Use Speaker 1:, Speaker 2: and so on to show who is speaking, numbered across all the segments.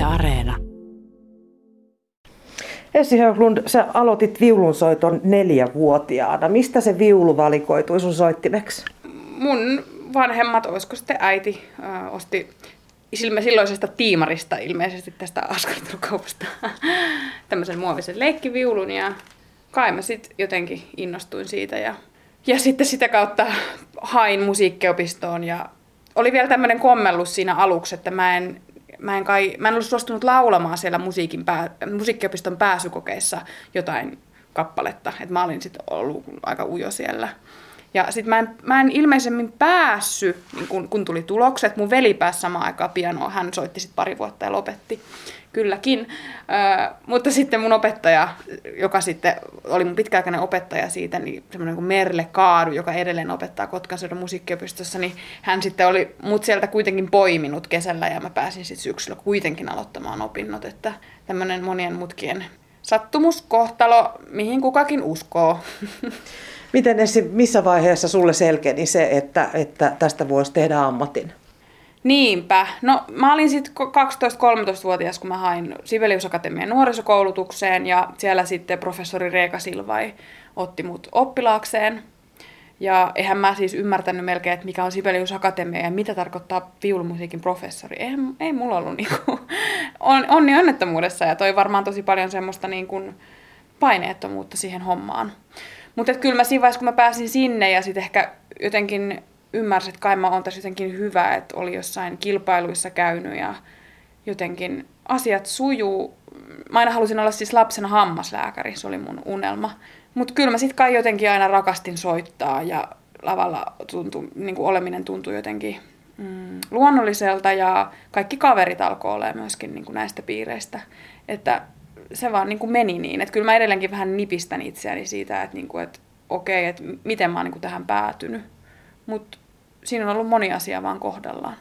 Speaker 1: Yle Areena.
Speaker 2: Essi Höglund, sä aloitit viulunsoiton neljävuotiaana. Mistä se viulu valikoitui sun soittimeksi?
Speaker 3: Mun vanhemmat, olisiko sitten äiti, äh, osti silloisesta tiimarista ilmeisesti tästä askartelukaupasta tämmöisen muovisen leikkiviulun ja kai mä sitten jotenkin innostuin siitä ja, ja sitten sitä kautta hain musiikkiopistoon ja oli vielä tämmöinen kommellus siinä aluksi, että mä en, mä en, kai, mä en ollut suostunut laulamaan siellä musiikin pää, musiikkiopiston pääsykokeissa jotain kappaletta, että mä olin sitten ollut aika ujo siellä. Ja sitten mä en, mä en ilmeisemmin päässyt, niin kun, kun tuli tulokset. Mun veli pääsi samaan aikaan pianoa, hän soitti sitten pari vuotta ja lopetti. Kylläkin. Ö, mutta sitten mun opettaja, joka sitten oli mun pitkäaikainen opettaja siitä, niin semmoinen kuin Merle Kaadu, joka edelleen opettaa Kotkanseudun musiikkiopistossa, niin hän sitten oli mut sieltä kuitenkin poiminut kesällä ja mä pääsin sitten syksyllä kuitenkin aloittamaan opinnot, että tämmöinen monien mutkien sattumuskohtalo, mihin kukakin uskoo.
Speaker 2: Miten Essi, missä vaiheessa sulle selkeni se, että, että tästä voisi tehdä ammatin?
Speaker 3: Niinpä. No mä olin sitten 12-13-vuotias, kun mä hain Sibelius Akatemian nuorisokoulutukseen ja siellä sitten professori Reeka Silvai otti mut oppilaakseen. Ja eihän mä siis ymmärtänyt melkein, että mikä on Sibelius Akatemia ja mitä tarkoittaa viulumusiikin professori. Eihän, ei mulla ollut niinku on, onni onnettomuudessa ja toi varmaan tosi paljon semmoista niinku paineettomuutta siihen hommaan. Mutta kyllä mä siinä vaiheessa, kun mä pääsin sinne ja sitten ehkä jotenkin ymmärsin, että kai mä oon tässä jotenkin hyvä, että oli jossain kilpailuissa käynyt ja jotenkin asiat sujuu. Mä aina halusin olla siis lapsena hammaslääkäri, se oli mun unelma. Mutta kyllä mä sitten kai jotenkin aina rakastin soittaa ja lavalla tuntui, niin oleminen tuntui jotenkin mm, luonnolliselta ja kaikki kaverit alkoi olla myöskin niin näistä piireistä. Että se vaan niin kuin meni niin. Että kyllä mä edelleenkin vähän nipistän itseäni siitä, että, niin kuin, että okei, että miten mä oon niin kuin tähän päätynyt. Mutta siinä on ollut moni asia vaan kohdallaan.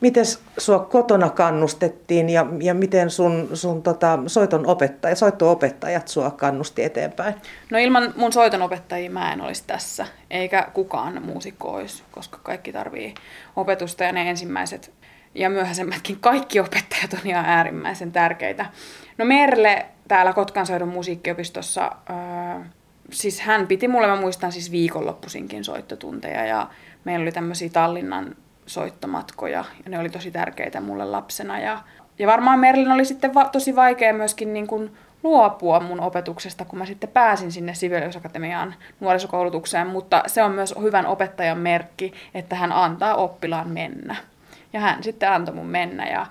Speaker 2: Miten sua kotona kannustettiin ja, ja miten sun, sun tota, soiton opettaja, soitto-opettajat sua kannusti eteenpäin?
Speaker 3: No ilman mun soiton opettajia mä en olisi tässä, eikä kukaan muusikko olisi, koska kaikki tarvii opetusta ja ne ensimmäiset ja myöhäisemmätkin kaikki opettajat on ihan äärimmäisen tärkeitä. No Merle täällä Kotkanseudun musiikkiopistossa, äh, siis hän piti mulle, mä muistan siis viikonloppuisinkin soittotunteja ja meillä oli tämmöisiä Tallinnan soittomatkoja ja ne oli tosi tärkeitä mulle lapsena. Ja, ja varmaan Merlin oli sitten va- tosi vaikea myöskin niin kuin luopua mun opetuksesta, kun mä sitten pääsin sinne Sibelius Akatemiaan nuorisokoulutukseen, mutta se on myös hyvän opettajan merkki, että hän antaa oppilaan mennä. Ja hän sitten antoi mun mennä ja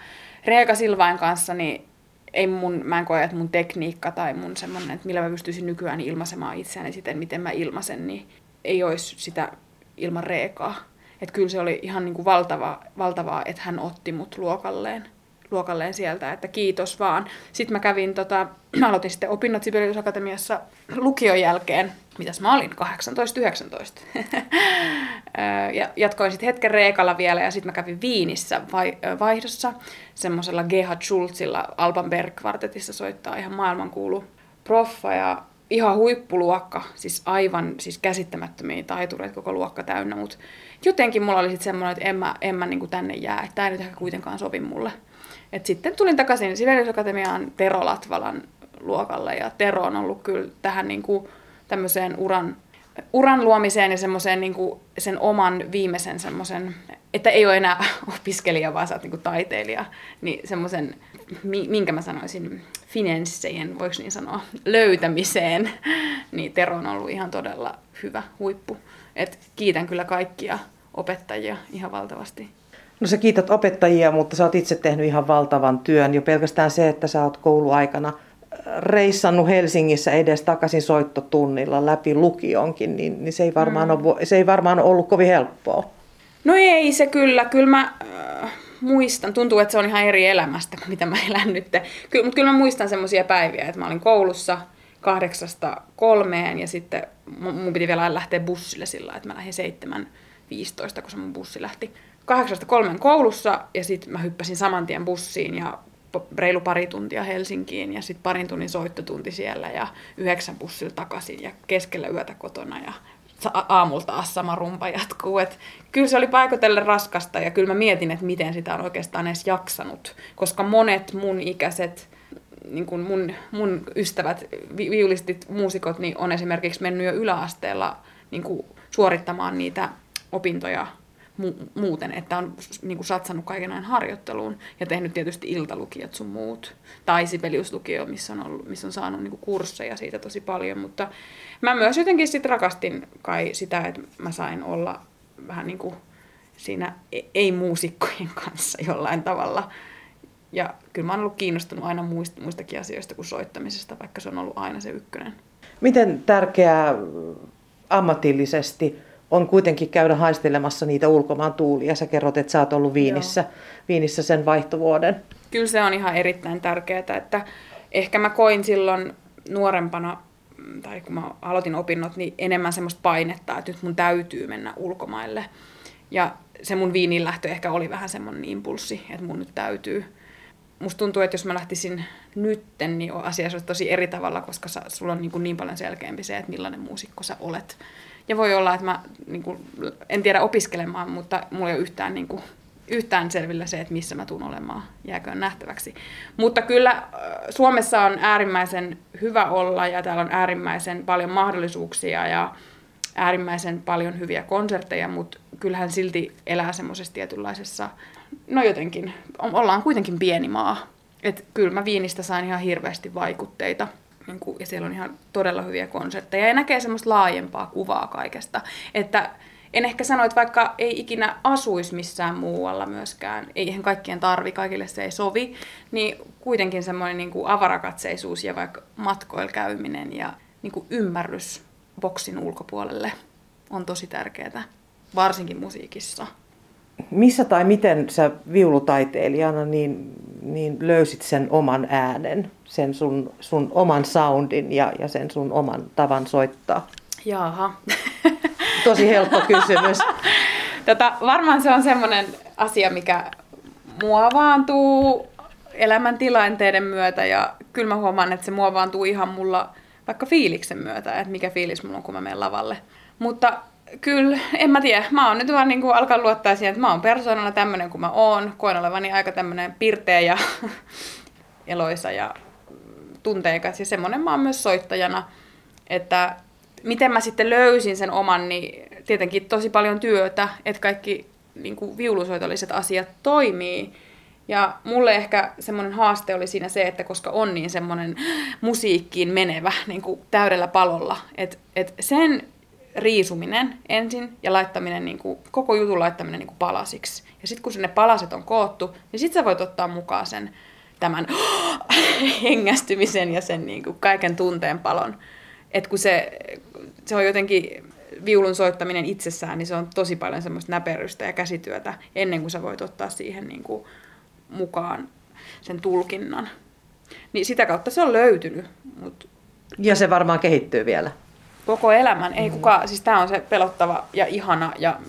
Speaker 3: Reeka Silvain kanssa niin ei mun, mä en koe, että mun tekniikka tai mun semmoinen, että millä mä pystyisin nykyään ilmaisemaan itseäni siten, miten mä ilmaisen, niin ei olisi sitä ilman Reekaa. Että kyllä se oli ihan niin kuin valtava, valtavaa, että hän otti mut luokalleen, luokalleen sieltä, että kiitos vaan. Sitten mä kävin, tota, mä aloitin sitten opinnot Sibelius Akatemiassa lukion jälkeen, mitäs mä olin, 18-19. ja jatkoin sitten hetken Reekalla vielä ja sitten mä kävin Viinissä vai, vaihdossa semmoisella Gerhard Schulzilla Alban Berg kvartetissa soittaa ihan maailmankuulu proffa ja ihan huippuluokka, siis aivan siis käsittämättömiä taitureita koko luokka täynnä, mutta jotenkin mulla oli sitten semmoinen, että en mä, en mä niinku tänne jää, että tämä ei nyt ehkä kuitenkaan sovi mulle. Et sitten tulin takaisin Sibelius Akatemiaan Tero Latvalan luokalle ja Tero on ollut kyllä tähän niinku tämmöiseen uran, uran luomiseen ja semmoiseen niinku sen oman viimeisen semmoisen, että ei ole enää opiskelija, vaan sä oot niinku taiteilija, niin semmoisen, minkä mä sanoisin, finanssien, voiko niin sanoa, löytämiseen, niin Tero on ollut ihan todella hyvä huippu. Et kiitän kyllä kaikkia opettajia ihan valtavasti.
Speaker 2: No sä kiität opettajia, mutta sä oot itse tehnyt ihan valtavan työn. Jo pelkästään se, että sä oot kouluaikana reissannut Helsingissä edes takaisin soittotunnilla läpi lukionkin, niin, niin se, ei varmaan mm. ole, se ei varmaan ollut kovin helppoa.
Speaker 3: No ei se kyllä. Kyllä mä äh, muistan, tuntuu, että se on ihan eri elämästä kuin mitä mä elän nyt. Kyllä, mutta kyllä mä muistan semmoisia päiviä, että mä olin koulussa kahdeksasta kolmeen ja sitten mun piti vielä lähteä bussille sillä että mä lähdin seitsemän 15, kun se mun bussi lähti kahdeksasta kolmen koulussa ja sitten mä hyppäsin saman tien bussiin ja reilu pari tuntia Helsinkiin ja sitten parin tunnin soittotunti siellä ja yhdeksän bussilla takaisin ja keskellä yötä kotona ja aamulla taas sama rumpa jatkuu. Et kyllä se oli paikotelle raskasta ja kyllä mä mietin, että miten sitä on oikeastaan edes jaksanut, koska monet mun ikäiset niin kuin mun, mun ystävät, vi- viulistit, muusikot, niin on esimerkiksi mennyt jo yläasteella niin kuin suorittamaan niitä opintoja mu- muuten, että on niin kuin satsannut kaiken ajan harjoitteluun ja tehnyt tietysti iltalukiot sun muut. Tai Sibeliuslukio, missä on, ollut, missä on saanut niin kuin kursseja siitä tosi paljon, mutta mä myös jotenkin sit rakastin kai sitä, että mä sain olla vähän niin kuin siinä e-, ei-muusikkojen kanssa jollain tavalla. Ja kyllä mä oon ollut kiinnostunut aina muist, muistakin asioista kuin soittamisesta, vaikka se on ollut aina se ykkönen.
Speaker 2: Miten tärkeää ammatillisesti on kuitenkin käydä haistelemassa niitä ulkomaan tuulia. Sä kerrot, että sä oot ollut Viinissä, Viinissä sen vaihtovuoden.
Speaker 3: Kyllä se on ihan erittäin tärkeää, että ehkä mä koin silloin nuorempana, tai kun mä aloitin opinnot, niin enemmän semmoista painetta, että nyt mun täytyy mennä ulkomaille. Ja se mun Viinin lähtö ehkä oli vähän semmoinen impulssi, että mun nyt täytyy. Musta tuntuu, että jos mä lähtisin nytten, niin asia olisi tosi eri tavalla, koska sulla on niin, kuin niin paljon selkeämpi se, että millainen muusikko sä olet. Ja voi olla, että mä niin kuin, en tiedä opiskelemaan, mutta mulla ei ole yhtään, niin kuin, yhtään selvillä se, että missä mä tuun olemaan, jääköön nähtäväksi. Mutta kyllä äh, Suomessa on äärimmäisen hyvä olla ja täällä on äärimmäisen paljon mahdollisuuksia ja äärimmäisen paljon hyviä konsertteja, mutta kyllähän silti elää semmoisessa tietynlaisessa, no jotenkin, ollaan kuitenkin pieni maa. Että kyllä mä Viinistä sain ihan hirveästi vaikutteita – niin kuin, ja siellä on ihan todella hyviä konsertteja ja näkee semmoista laajempaa kuvaa kaikesta. Että en ehkä sano, että vaikka ei ikinä asuisi missään muualla myöskään, eihän kaikkien tarvi, kaikille se ei sovi, niin kuitenkin semmoinen niin kuin avarakatseisuus ja vaikka matkoilla käyminen ja niin kuin ymmärrys boksin ulkopuolelle on tosi tärkeää, varsinkin musiikissa
Speaker 2: missä tai miten sä viulutaiteilijana niin, niin löysit sen oman äänen, sen sun, sun oman soundin ja, ja sen sun oman tavan soittaa?
Speaker 3: Jaaha.
Speaker 2: Tosi helppo kysymys.
Speaker 3: Tota, varmaan se on semmoinen asia, mikä muovaantuu elämäntilanteiden myötä ja kyllä mä huomaan, että se muovaantuu ihan mulla vaikka fiiliksen myötä, että mikä fiilis mulla on, kun mä menen lavalle. Mutta Kyllä, en mä tiedä. Mä oon nyt vaan niin kuin alkaa luottaa siihen, että mä oon persoonana tämmöinen kuin mä oon. Koen olevani aika tämmöinen pirteä ja eloisa ja tunteikas. Ja semmoinen mä oon myös soittajana. Että miten mä sitten löysin sen oman, niin tietenkin tosi paljon työtä, että kaikki niin kuin viulusoitolliset asiat toimii. Ja mulle ehkä semmoinen haaste oli siinä se, että koska on niin semmoinen musiikkiin menevä niin kuin täydellä palolla, että, että sen riisuminen ensin ja laittaminen, niin kuin, koko jutun laittaminen niin kuin palasiksi. Ja sitten kun ne palaset on koottu, niin sitten sä voit ottaa mukaan sen tämän hengästymisen ja sen niin kuin, kaiken tunteen palon. Et kun se, se on jotenkin viulun soittaminen itsessään, niin se on tosi paljon semmoista näperystä ja käsityötä ennen kuin sä voit ottaa siihen niin kuin, mukaan sen tulkinnan. Niin sitä kautta se on löytynyt. Mut...
Speaker 2: Ja se varmaan kehittyy vielä
Speaker 3: koko elämän. Ei mm. kukaan, siis tämä on se pelottava ja ihana ja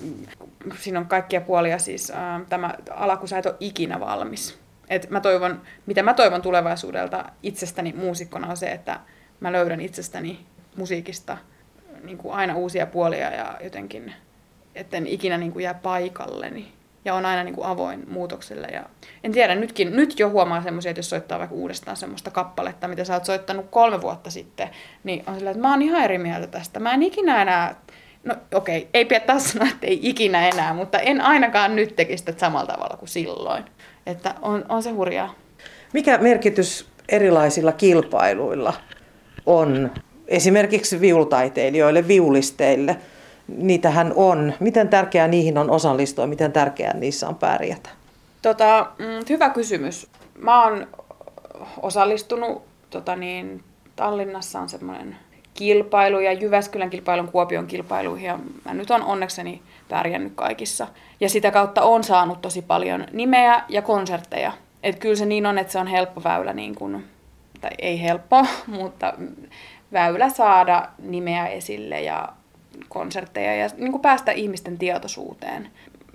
Speaker 3: siinä on kaikkia puolia siis äh, tämä ala, kun sä et ole ikinä valmis. Et mä toivon, mitä mä toivon tulevaisuudelta itsestäni muusikkona on se, että mä löydän itsestäni musiikista niin kuin aina uusia puolia ja jotenkin, etten ikinä niin kuin jää paikalleni ja on aina niin kuin avoin muutokselle. Ja en tiedä, nytkin, nyt jo huomaa semmoisia, että jos soittaa vaikka uudestaan semmoista kappaletta, mitä sä oot soittanut kolme vuotta sitten, niin on sillä, että mä oon ihan eri mieltä tästä. Mä en ikinä enää, no okei, okay, ei pidä taas sanoa, että ei ikinä enää, mutta en ainakaan nyt tekisi sitä samalla tavalla kuin silloin. Että on, on se hurjaa.
Speaker 2: Mikä merkitys erilaisilla kilpailuilla on esimerkiksi viulutaiteilijoille, viulisteille – niitähän on. Miten tärkeää niihin on osallistua, miten tärkeää niissä on pärjätä?
Speaker 3: Tota, mm, hyvä kysymys. Mä oon osallistunut tota niin, Tallinnassa on semmoinen kilpailu ja Jyväskylän kilpailun Kuopion kilpailuihin ja mä nyt on onnekseni pärjännyt kaikissa. Ja sitä kautta on saanut tosi paljon nimeä ja konsertteja. Et kyllä se niin on, että se on helppo väylä, niin kun, tai ei helppo, mutta väylä saada nimeä esille ja konsertteja ja niin kuin päästä ihmisten tietoisuuteen.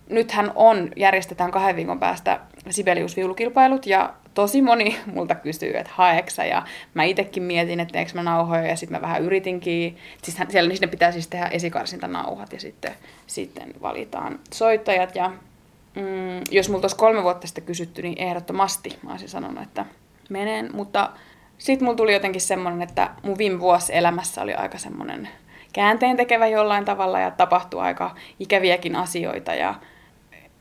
Speaker 3: Nythän on, järjestetään kahden viikon päästä Sibelius-viulukilpailut ja tosi moni multa kysyy, että haeksa ja mä itekin mietin, että teekö mä nauhoja ja sitten mä vähän yritinkin. Siis siellä sinne pitää siis tehdä esikarsintanauhat ja sitten, sitten valitaan soittajat ja mm, jos multa olisi kolme vuotta sitten kysytty, niin ehdottomasti mä olisin sanonut, että menen, mutta sitten mulla tuli jotenkin semmoinen, että mun viime vuosi elämässä oli aika semmoinen käänteen tekevä jollain tavalla ja tapahtui aika ikäviäkin asioita. Ja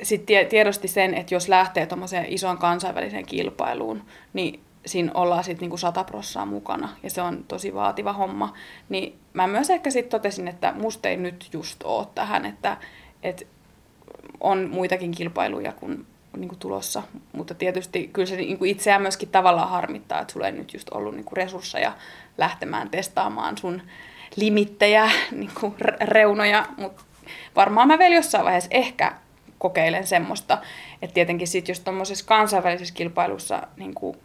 Speaker 3: sitten tiedosti sen, että jos lähtee tuommoiseen isoon kansainväliseen kilpailuun, niin siinä ollaan sitten niinku sata prossaa mukana. Ja se on tosi vaativa homma. Niin mä myös ehkä sitten totesin, että musta ei nyt just ole tähän, että, että on muitakin kilpailuja kuin niin kuin tulossa, mutta tietysti kyllä se niin kuin itseään myöskin tavallaan harmittaa, että sulla ei nyt just ollut niin kuin resursseja lähtemään testaamaan sun limittejä, niin kuin reunoja, mutta varmaan mä vielä jossain vaiheessa ehkä kokeilen semmoista, että tietenkin sitten jos tuommoisessa kansainvälisessä kilpailussa niin kuin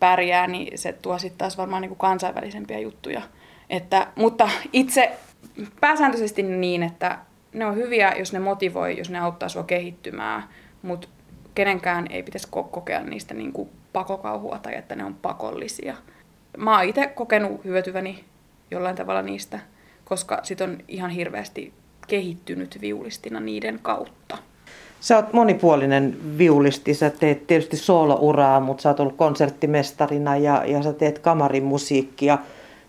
Speaker 3: pärjää, niin se tuo sitten taas varmaan niin kuin kansainvälisempiä juttuja. Että, mutta itse pääsääntöisesti niin, että ne on hyviä, jos ne motivoi, jos ne auttaa sua kehittymään, mutta kenenkään ei pitäisi kokea niistä niin kuin pakokauhua tai että ne on pakollisia. Mä oon itse kokenut hyötyväni jollain tavalla niistä, koska sit on ihan hirveästi kehittynyt viulistina niiden kautta.
Speaker 2: Sä oot monipuolinen viulisti, sä teet tietysti soolouraa, mutta sä oot ollut konserttimestarina ja, ja sä teet kamarimusiikkia.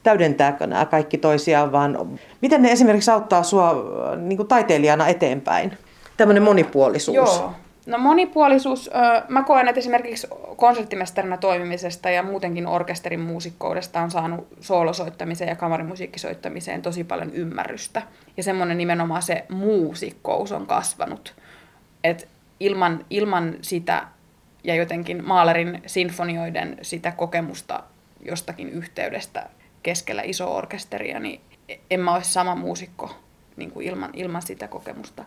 Speaker 2: Täydentääkö nämä kaikki toisiaan, vaan miten ne esimerkiksi auttaa sua niin taiteilijana eteenpäin? Tämmöinen monipuolisuus.
Speaker 3: Joo, No monipuolisuus, mä koen, että esimerkiksi konserttimestarina toimimisesta ja muutenkin orkesterin muusikkoudesta on saanut soolosoittamiseen ja kamarimusiikkisoittamiseen tosi paljon ymmärrystä. Ja semmoinen nimenomaan se muusikkous on kasvanut. Et ilman, ilman sitä ja jotenkin Maalerin sinfonioiden sitä kokemusta jostakin yhteydestä keskellä iso orkesteria, niin en mä olisi sama muusikko niin kuin ilman, ilman sitä kokemusta.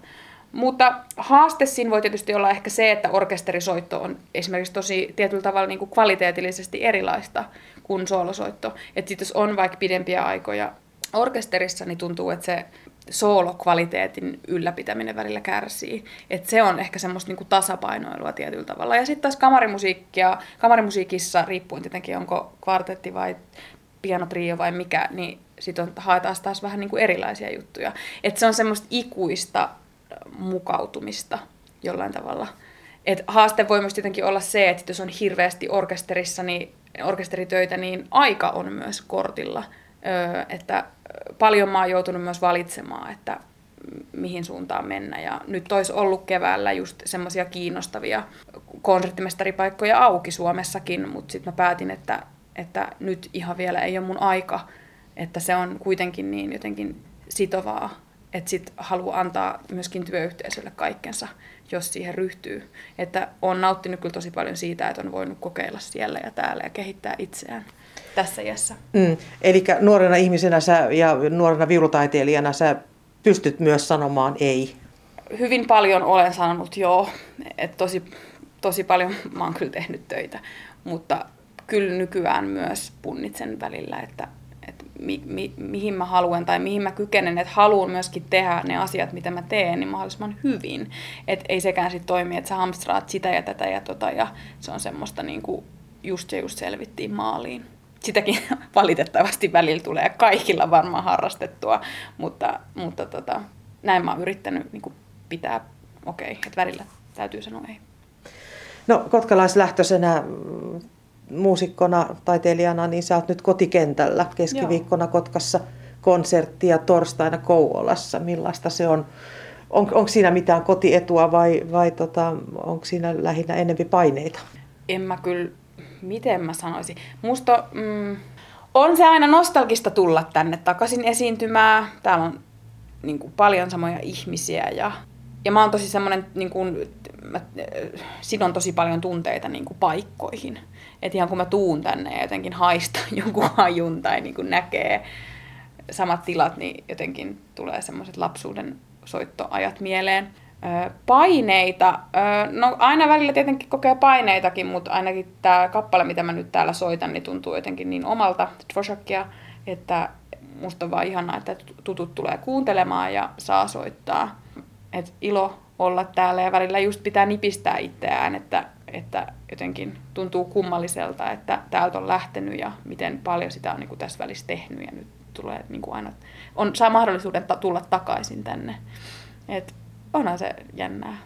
Speaker 3: Mutta haaste siinä voi tietysti olla ehkä se, että orkesterisoitto on esimerkiksi tosi tietyllä tavalla niin kuin kvaliteetillisesti erilaista kuin soolosoitto. Että sitten jos on vaikka pidempiä aikoja orkesterissa, niin tuntuu, että se soolokvaliteetin ylläpitäminen välillä kärsii. Että se on ehkä semmoista niinku tasapainoilua tietyllä tavalla. Ja sitten taas kamarimusiikkia, kamarimusiikissa, riippuen tietenkin onko kvartetti vai pianotrio vai mikä, niin sitten haetaan taas vähän niinku erilaisia juttuja. Että se on semmoista ikuista mukautumista jollain tavalla. Et haaste voi myös tietenkin olla se, että jos on hirveästi orkesterissa, niin, orkesteritöitä, niin aika on myös kortilla. Öö, että paljon mä oon joutunut myös valitsemaan, että mihin suuntaan mennä. Ja nyt olisi ollut keväällä just semmoisia kiinnostavia konserttimestaripaikkoja auki Suomessakin, mutta sitten mä päätin, että, että nyt ihan vielä ei ole mun aika, että se on kuitenkin niin jotenkin sitovaa että sit haluaa antaa myöskin työyhteisölle kaikkensa, jos siihen ryhtyy. Että on nauttinut kyllä tosi paljon siitä, että on voinut kokeilla siellä ja täällä ja kehittää itseään tässä iässä.
Speaker 2: Mm. Eli nuorena ihmisenä sä, ja nuorena viulutaiteilijana sä pystyt myös sanomaan ei.
Speaker 3: Hyvin paljon olen sanonut joo, että tosi, tosi paljon mä oon kyllä tehnyt töitä, mutta kyllä nykyään myös punnitsen välillä, että mi, mi, mihin mä haluan tai mihin mä kykenen, että haluan myöskin tehdä ne asiat, mitä mä teen, niin mahdollisimman hyvin. Että ei sekään sitten toimi, että sä hamstraat sitä ja tätä ja tota, ja se on semmoista niin kuin just ja just selvittiin maaliin. Sitäkin valitettavasti välillä tulee kaikilla varmaan harrastettua, mutta, mutta tota, näin mä oon yrittänyt niin kuin pitää okei, okay, että välillä täytyy sanoa ei.
Speaker 2: No kotkalaislähtöisenä muusikkona, taiteilijana, niin sä oot nyt kotikentällä keskiviikkona Joo. Kotkassa konsertti ja torstaina Kouvolassa. Millaista se on? on onko siinä mitään kotietua vai, vai tota, onko siinä lähinnä enempi paineita?
Speaker 3: En mä kyllä, miten mä sanoisin. Musta mm, on se aina nostalgista tulla tänne takaisin esiintymään. Täällä on niin kuin, paljon samoja ihmisiä ja, ja mä oon tosi semmoinen, niin kuin, mä sidon tosi paljon tunteita niin kuin, paikkoihin että ihan kun mä tuun tänne ja jotenkin haista jonkun hajun tai niin kuin näkee samat tilat, niin jotenkin tulee semmoiset lapsuuden soittoajat mieleen. Paineita. No aina välillä tietenkin kokee paineitakin, mutta ainakin tämä kappale, mitä mä nyt täällä soitan, niin tuntuu jotenkin niin omalta Dvořákia, että musta on vaan ihanaa, että tutut tulee kuuntelemaan ja saa soittaa. Et ilo olla täällä ja välillä just pitää nipistää itseään, että että jotenkin tuntuu kummalliselta, että täältä on lähtenyt ja miten paljon sitä on niin kuin tässä välissä tehnyt ja nyt tulee niin kuin aina, on, saa mahdollisuuden tulla takaisin tänne. Et onhan se jännää.